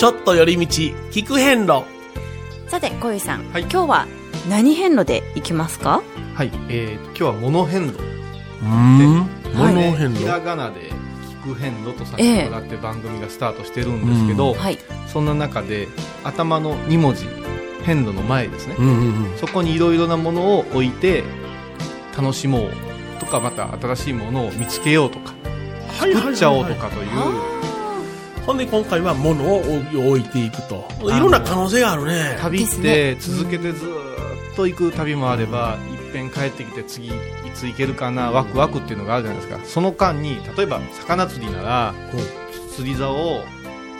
ちょっと寄り道聞く遍路。さて小井さん、はい。今日は何遍路で行きますか？はい、えー、今日は物変路。うん？はい。物変ひら路がなで聞く変路とさせてもらって番組がスタートしてるんですけど、はい。そんな中で頭の2文字変路の前ですね、うんうんうん。そこにいろいろなものを置いて楽しもうとかまた新しいものを見つけようとかはい作っちゃおうとかという、ほんで今回は物を置いていくと。いろんな可能性があるね。旅ってね。続けてずーっと行く旅もあれば、いっぺん帰ってきて次いつ行けるかなワクワクっていうのがあるじゃないですか。その間に例えば魚釣りなら釣り竿を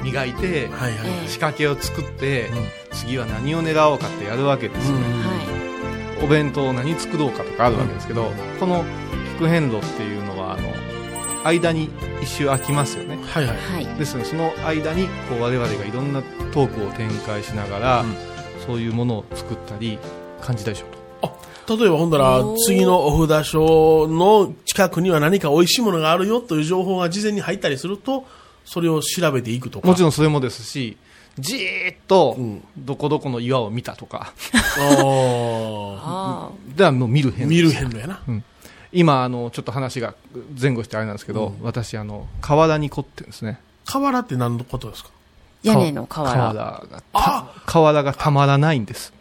磨いてはいはいええ仕掛けを作って、うん。次は何を狙おうかってやるわけですよね、お弁当を何作ろうかとかあるわけですけど、この聞く変路っていうのはあの間に一周空きますよね。はいはい。ですのでその間にこう我々がいろんなトークを展開しながら、うん。そういうものを作ったり感じたりしようと。例えばほんだら次のお札所の近くには何か美味しいものがあるよという情報が事前に入ったりするとそれを調べていくとか。もちろんそれもですしじーっとうんどこどこの岩を見たとか、ああではもう見る変あ見る変路やな今あのちょっと話が前後してあれなんですけど、私あの河原に凝ってるんですね。瓦って何のことですか？屋根の瓦瓦があ。た瓦がたまらないんです。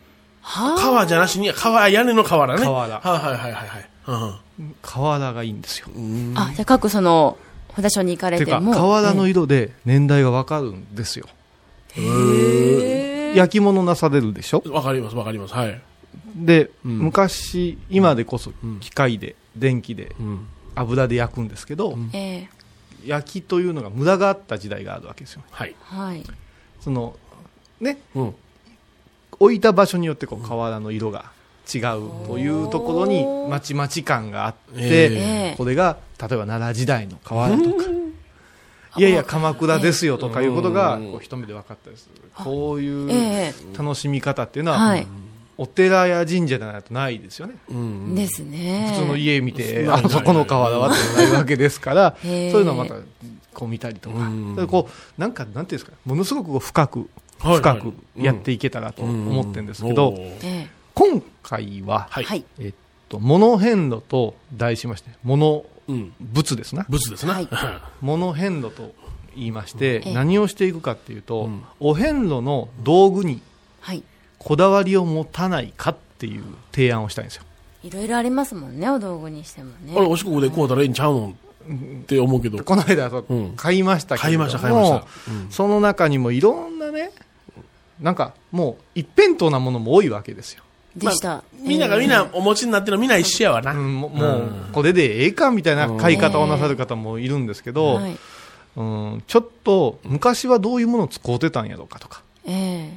はあ。川じゃなしに川屋根の瓦ね。瓦はいはいはいはいはい。瓦がいいんですよ。うん。あじゃあ各その札所に行かれても瓦の色で年代がわかるんですよ、へえ焼き物なされるでしょ？わかりますわかります。はい。で、うん。昔今でこそうん。機械で電気でうん。油で焼くんですけど、焼きというのが無駄があった時代があるわけですよ。はい。はい。そのねうん。置いた場所によってこう瓦の色が違うというところにまちまち感があって、これが例えば奈良時代の瓦とか、いやいや鎌倉ですよとかいうことがうん。こう一目で分かったりする。こういうえ楽しみ方っていうのは、はいお寺や神社じゃないとないですよね。ですね。普通の家見て、うん。あそこの瓦はってないわけですから、そういうのをまたこう見たりとか、うこうなんかなんていうんですか、ものすごく深く、はい。深くやっていけたらと思ってるんですけど、今回は、はい。はい。えっと、物変路と題しまして、物、うん。物ですな。仏ですな。はい。物変路と言いまして、ええ。何をしていくかっていうと、うん。お遍路の道具にはいこだわりを持たないかっていう提案をしたいんですよ。いろいろありますもんねお道具にしてもね。あれお四国でこうたらええんちゃうのって思うけど。この間そううん。買いましたけれども、買いました買いました。うん。その中にもいろんなね、なんかもう一辺倒なものも多いわけですよ。でした、まあみんながみんなお持ちになってるのみんな一緒やわな、うんももうこれでええかみたいな買い方をなさる方もいるんですけど、はい。うん、ちょっと昔はどういうものを使うてたんやろうかとか。え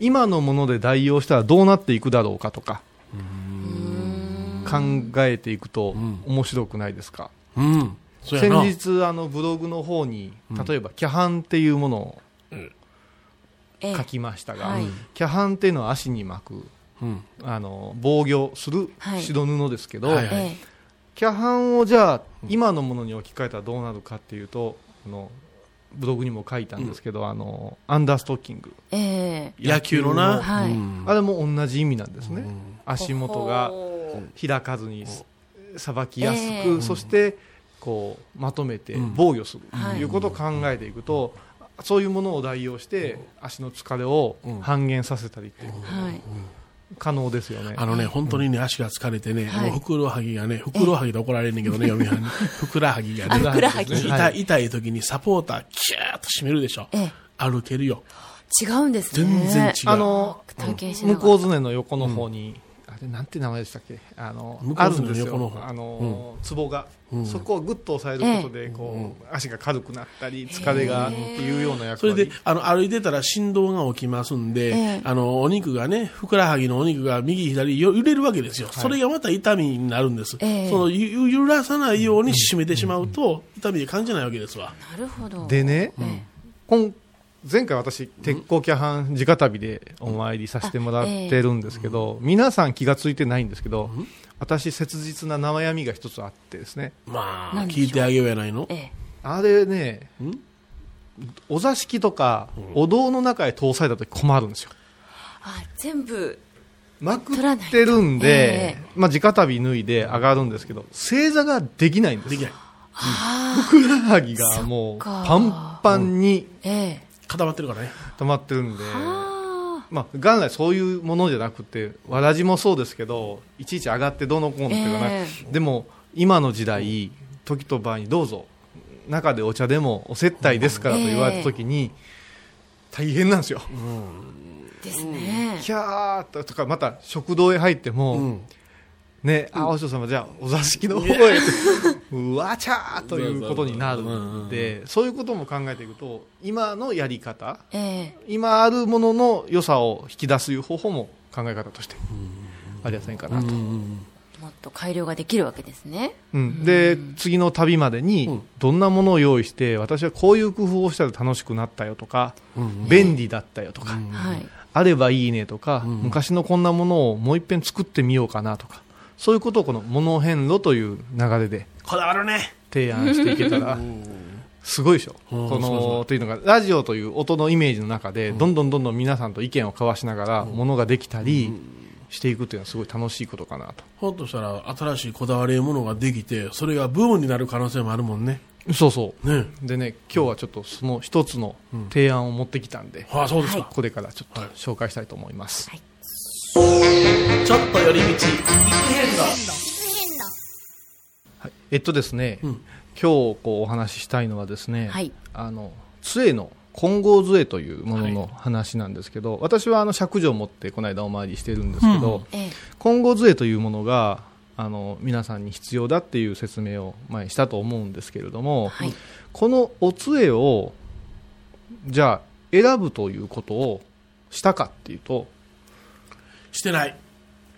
今のもので代用したらどうなっていくだろうかとか考えていくとん。面白くないですか、うん。そうやな。先日あのブログの方に例えばキャハンっていうものを書きましたが、はい。キャハンっていうのは足に巻くうん。あの防御するはい。白布ですけど、はいえ。キャハンをじゃあ今のものに置き換えたらどうなるかっていうとあのブログにも書いたんですけど、あのアンダーストッキング。ええ。野球のな、はい。うん。あれも同じ意味なんですね、うん。足元がほ開かずにさばきやすく、ええ。そしてこうまとめてうん。防御する。とはい。いうことを考えていくと、そういうものを代用して足の疲れを半減させたりっていう。うはい可能ですよね。あのね、本当にね、足が疲れてね、はい。もうふくらはぎがね、ふくらはぎで怒られんねんけどね、嫁はんに。ふくらはぎがあね、ふくらはぎ。痛はい。い痛い時にサポーター、キューッと締めるでしょ。ええ。歩けるよ。違うんですね。全然違う。あの向こう爪の横の方に、あれなんて名前でしたっけ？あのあるんです横のあの、ツボが、うん。そこをグッと押さえることでこう、足が軽くなったり疲れがっていうような役割。それで、あの、歩いてたら振動が起きますんで、ええ。あの、お肉がね、ふくらはぎのお肉が右左よ揺れるわけですよ。それがまた痛みになるんです。ええ。そのゆ揺らさないように締めてしまうと、痛みで感じないわけですわ。なるほど。でね、え今前回私鉄鋼キャハン直旅でお参りさせてもらってるんですけど、皆さん気がついてないんですけど、私切実な悩みが一つあってですね。まあ、聞いてあげようやないの。え。え。あれねん？お座敷とか、お堂の中へ通された時困るんですよ。あ全部まくってるんでえ、まあ、直旅脱いで上がるんですけど正座ができないんです。できない。あふくらはぎがもうパンパンにあええ固まってるからね。溜まってるんで、あ。まあ、元来そういうものじゃなくてわらじもそうですけどいちいち上がってどうのこうのっていうのはな。えでも今の時代時と場合にどうぞ中でお茶でもお接待ですからと言われた時に大変なんですよ、あですね。キャーっととかまた食堂へ入っても、うん。ね、あ、お師匠様、じゃあ、お座敷の方へ、うわちゃーということになるんで、そういうことも考えていくと、今のやり方、ええ。今あるものの良さを引き出すいう方法も考え方としてありませんかなと。うんもっと改良ができるわけですね。うん、で、次の旅までうにん、どんなものを用意して、私はこういう工夫をしたら楽しくなったよとか、うん便利だったよとか、はい。あればいいねとか、うん。昔のこんなものをもう一遍作ってみようかなとか、そういうことをこのモノ変路という流れでこだわるね。提案していけたら、すごいでしょ、うん。このというのが、ラジオという音のイメージの中で、どんどんどんどん皆さんと意見を交わしながら、ものができたりしていくっていうのは、すごい楽しいことかなと。ほっとしたら新しいこだわりものができて、それがブームになる可能性もあるもんね。そうそう。ね。でね、今日はちょっとその一つの提案を持ってきたんで、ああ、そうですか。これからちょっと紹介したいと思います。はい。ちょっと寄り道、一変はいえっとですね、うん。今日こうお話ししたいのはですね、はい。あの杖の金剛杖というものの話なんですけど、私はあの尺状を持ってこの間お参りしてるんですけど、ええ。金剛杖というものがあの皆さんに必要だっていう説明を前にしたと思うんですけれども、はい。このお杖をじゃあ選ぶということをしたかっていうとしてない。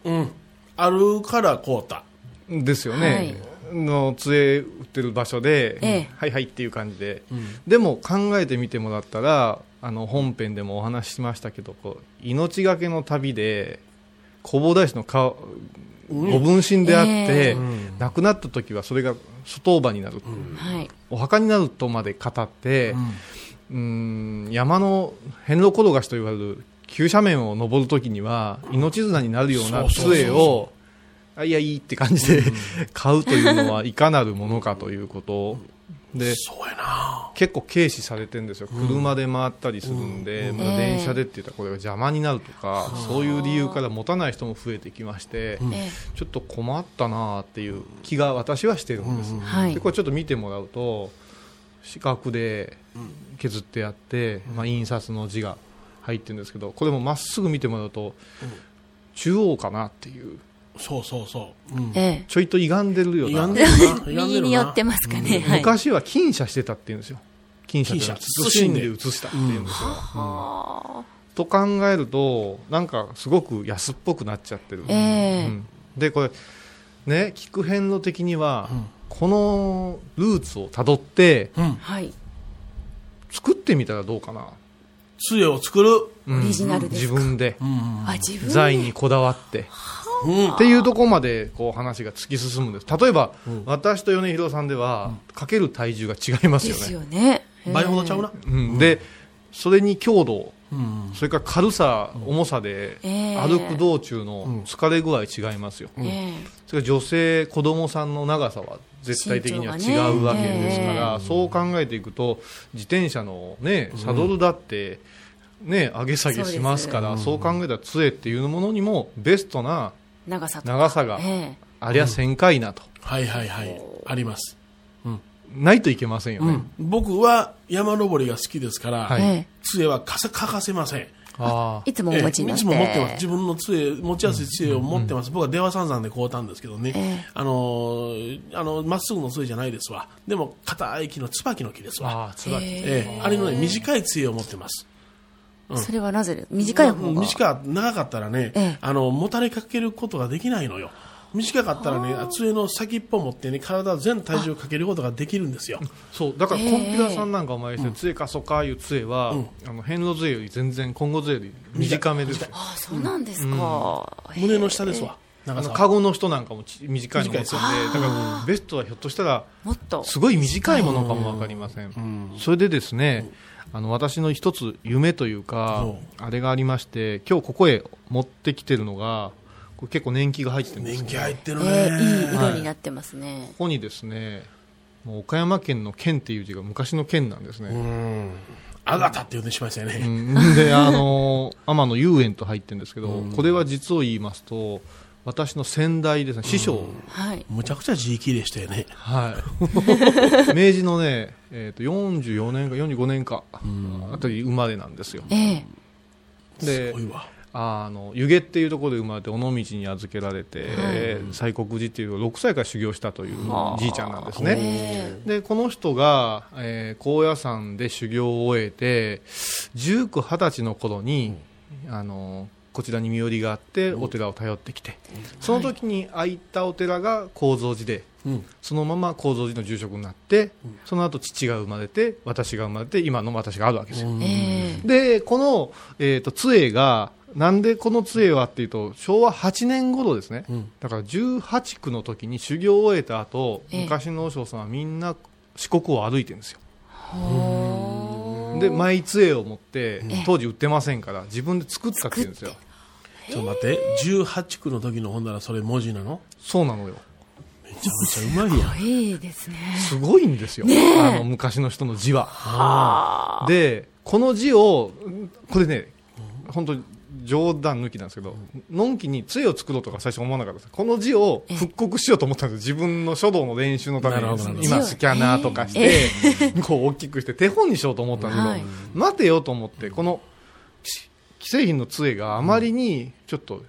うん。あるからこうた。ですよね、の杖売ってる場所で、ええ。はいはいっていう感じで、うん。でも考えてみてもらったらあの本編でもお話ししましたけどこう命がけの旅で弘法大師の顔うん。ご分身であって、ええ。うん。亡くなった時はそれが外場になる、はい。お墓になるとまで語ってう、ん。うーん山の遍路転がしと言われる急斜面を登るときには命綱になるような杖をあいやいいって感じで買うというのはいかなるものかということ。でそうやな。結構軽視されてるんですよ、車で回ったりするんで、まあ電車でって言ったらこれが邪魔になるとか、そう。いう理由から持たない人も増えてきまして、えちょっと困ったなっていう気が私はしてるんです、でこれちょっと見てもらうと四角で削ってあって、まあ、印刷の字が入ってるんですけどこれもまっすぐ見てもらうと、中央かなっていう。そうそうそう。うん。ええ。ちょいと歪んでるような。歪んでるな。歪んで右るな。に寄ってますかね、はい昔は金写してたっていうんですよ。金写って。金写慎んで写したっていうんですよ、はと考えるとなんかすごく安っぽくなっちゃってる、ええ。うん。でこれね聞く遍路的には、うん。このルーツをたどって作ってみたらどうかな、杖を作る。うん。オリジナルですか？自分で。うん。あ自分で？財にこだわって。うん。っていうところまでこう話が突き進むん。です例えば、うん。私と米広さんでは、かける体重が違いますよね。ですよね。倍ほどちゃうな。うん、でそれに強度うん。それから軽さ、重さで、ええ。歩く道中の疲れ具合違いますよ、ええ。それから女性、子供さんの長さは絶対的には違うわけですから、身そう考えていくと、自転車の、ね、サドルだって、ね、上げ下げしますから、そう考えたら杖っていうものにもベストな長さがえありゃ1000回なと、はいはいはい。あります。ないといけませんよね。うん。僕は山登りが好きですから、はいええ杖は欠かせません。いつもお持ちいつも持ってます。自分の杖、持ちやすい杖を持ってます。僕は出羽三山で買うたんですけどね。ええあのー、あの、まっすぐの杖じゃないですわ。でも、硬い木の椿の木ですわ。あー、つらい。ええあれのね、短い杖を持ってます。それはなぜ？で短い方が短い長かったらね、ええあの、もたれかけることができないのよ。短かったらね、杖の先っぽ持ってね、体全体重かけることができるんですよ。そうだからええコンピラさんなんかお前して杖貸そうかいう杖は、あの遍路杖より全然今後杖より短めですよ。あそうなんですか、へえ胸の下ですわ。あ長さのカゴの人なんかもち短いの持って。るん短でだからベストはひょっとしたらもっと。すごい短いものかも分かりません、うん。それでですね、あの私の一つ夢というかあれがありまして今日ここへ持ってきてるのがこれ結構年季が入ってるんです年季入ってるね、えーいい色になってますね。こ。こにですねもう岡山県の県っていう字が昔の県なんですね、うん。あがたって言うてしまいましたよね、うん。であの天野遊園と入ってるんですけど、これは実を言いますと私の先代ですね師匠、はい。むちゃくちゃ字綺麗したよね。はい。明治のね、えー、と44年か45年かあたり生まれなんですよ。ええ。ですごいわあの湯気っていうところで生まれて尾道に預けられて、西国寺っていう6歳から修行したというじいちゃんなんですね、え。でこの人が、えー高野山で修行を終えて19、20歳の頃に、あのこちらに身寄りがあってお寺を頼ってきて、その時に空いたお寺が高蔵寺で、うん。そのまま高蔵寺の住職になって、その後父が生まれて私が生まれて今の私があるわけですよ、ええでこの、えー、と杖がなんでこの杖はっていうと昭和8年頃ですね、うん。だから18区の時に修行を終えた後、ええ。昔の和尚さんはみんな四国を歩いてるんですよ。でマイ杖を持ってえ当時売ってませんから自分で作ったっていうんですよ。ちょっと待って。18区の時のほんならそれ文字なの？そうなのよ。めちゃくちゃうまいやん。いいですね。すごいんですよ、あの昔の人の字は。でこの字をこれね本当に冗談抜きなんですけど、のんきに杖を作ろうとか最初思わなかったです。この字を復刻しようと思ったんです。自分の書道の練習のために。今スキャナーとかして、こう大きくして手本にしようと思ったんですけど、はい。待てよと思ってこのし既製品の杖があまりにちょっと、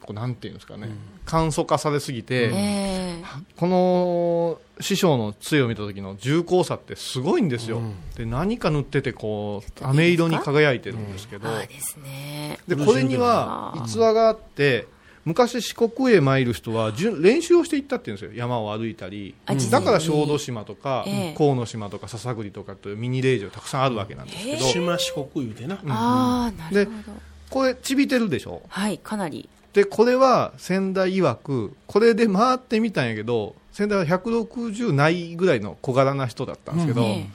こうなんていうんですかね、簡素化されすぎて、ええ。この師匠の杖を見た時の重厚さってすごいんですよ、で何か塗っててこう飴色に輝いてるんですけど、ですね。でこれには逸話があって昔四国へ参る人は練習をしていったっていうんですよ。山を歩いたり。だから小豆島とかええ。河野島とか篠栗とかというミニ霊場たくさんあるわけなんですけど、島四国言うてな、ああ、なるほど。これちびてるでしょ？はい、かなり。でこれは仙台曰くこれで回ってみたんやけど仙台は160ないぐらいの小柄な人だったんですけど、え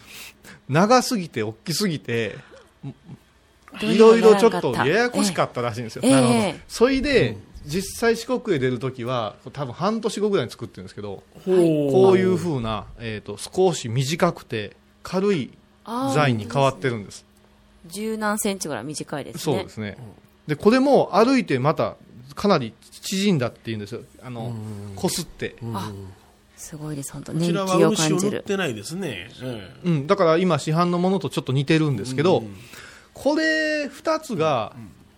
長すぎて大きすぎてえいろいろちょっとややこしかったらしいんですよ、ええ。なるほどええ。それで、実際四国へ出るときは多分半年後ぐらいに作ってるんですけどこういうふうな、えー、と少し短くて軽いああ材に変わってるんです。十何センチぐらい短いですね。そうですね。でこれも歩いてまたかなり縮んだっていうんですよ。あのこすって、あすごいです、本当こち年季をらは漆感じる。を塗ってないですね、えうん、だから今市販のものとちょっと似てるんですけど、これ2つが、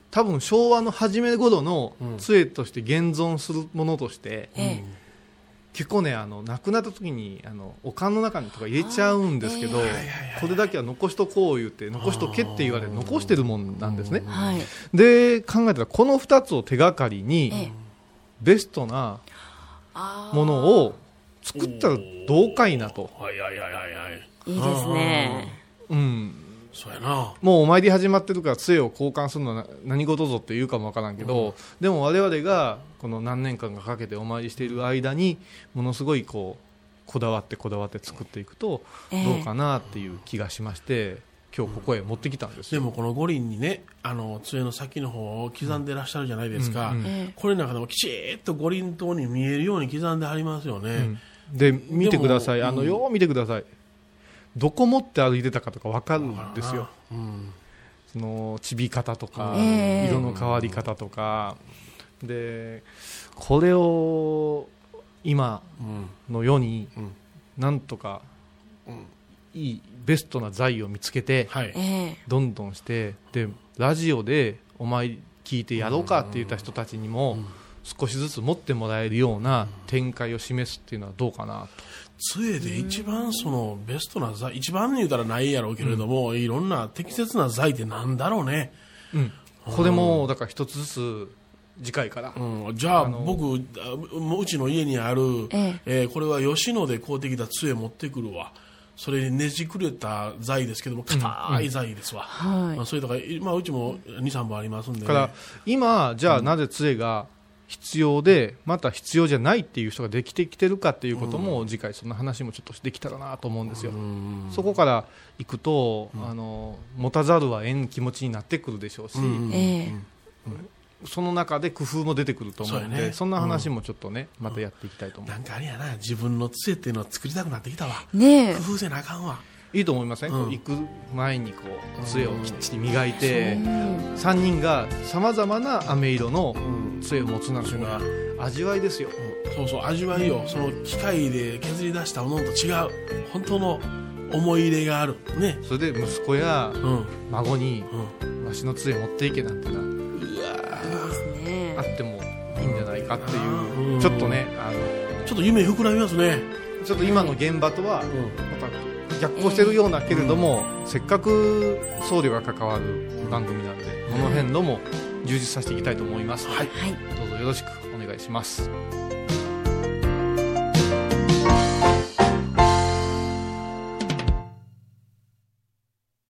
多分昭和の初め頃の杖として現存するものとして、ええ結構ねあの亡くなった時にあのお棺の中にとか入れちゃうんですけど、これだけは残しとこう言って残しとけって言われて残してるもんなんですね、はい。で考えたらこの2つを手がかりに、ええ。ベストなあものを作ったらどうかいなと、はいはいはいはいはいあ、いいですね。うん、そうやな。もうお参り始まってるから杖を交換するのは何事ぞって言うかもわからんけど、でも我々がこの何年間かかけてお参りしている間にものすごいこうこだわってこだわって作っていくとええ。どうかなっていう気がしまして、今日ここへ持ってきたんですよ。でもこの五輪にねあの杖の先の方を刻んでらっしゃるじゃないですか、うんうん。ええ。これの中でもきちっと五輪塔に見えるように刻んでありますよね、で見てください、あのよう見てください、どこ持って歩いてたかとか分かるんですよ、うんそのちび方とか、ええ。色の変わり方とか、でこれを今うんの世にうんなんとかうんいいベストな材を見つけて、どんどんしてでラジオでお前聞いてやろうかって言った人たちにも少しずつ持ってもらえるような展開を示すっていうのはどうかなと。杖で一番そのベストな材一番に言うたらないやろうけれども、いろんな適切な材ってなんだろうね、うん、これもだから一つずつ次回から、うん、じゃあ僕ううちの家にある、ええ。ーこれは吉野で買うてきた杖持ってくるわ。それにねじくれた材ですけども硬い材ですわ、はい。まあ、それとか、まあ、うちも23本ありますんで、ね、だから今じゃあなぜ杖が必要でまた必要じゃないっていう人ができてきてるかっていうことも、次回そんな話もちょっとできたらなと思うんですよ、うん。そこからいくと、あの持たざるはえん気持ちになってくるでしょうし、うん。ええ。その中で工夫も出てくると思うのでそうやね。そんな話もちょっとね、またやっていきたいと思う、なんかあれやな、自分の杖っていうのを作りたくなってきたわ。ねえ。工夫せなあかんわ。いいと思いません、うん行く前にこう杖をきっちり磨いて、うん3人がさまざまな飴色のうん杖を持つなんていうのは味わいですよそうそう、味わいよ。その機械で削り出したものと違う。本当の思い入れがある。ね。それで息子や。孫にわしの杖持っていけなんてなあってもいいんじゃないかっていう、うんちょっとねあちょっと夢膨らみますね。のちょっと今の現場とはうん。また逆行してるようなけれども、せっかく僧侶が関わる番組なんで、この辺のも充実させていきたいと思いますので、はい。はいどうぞよろしくお願いします。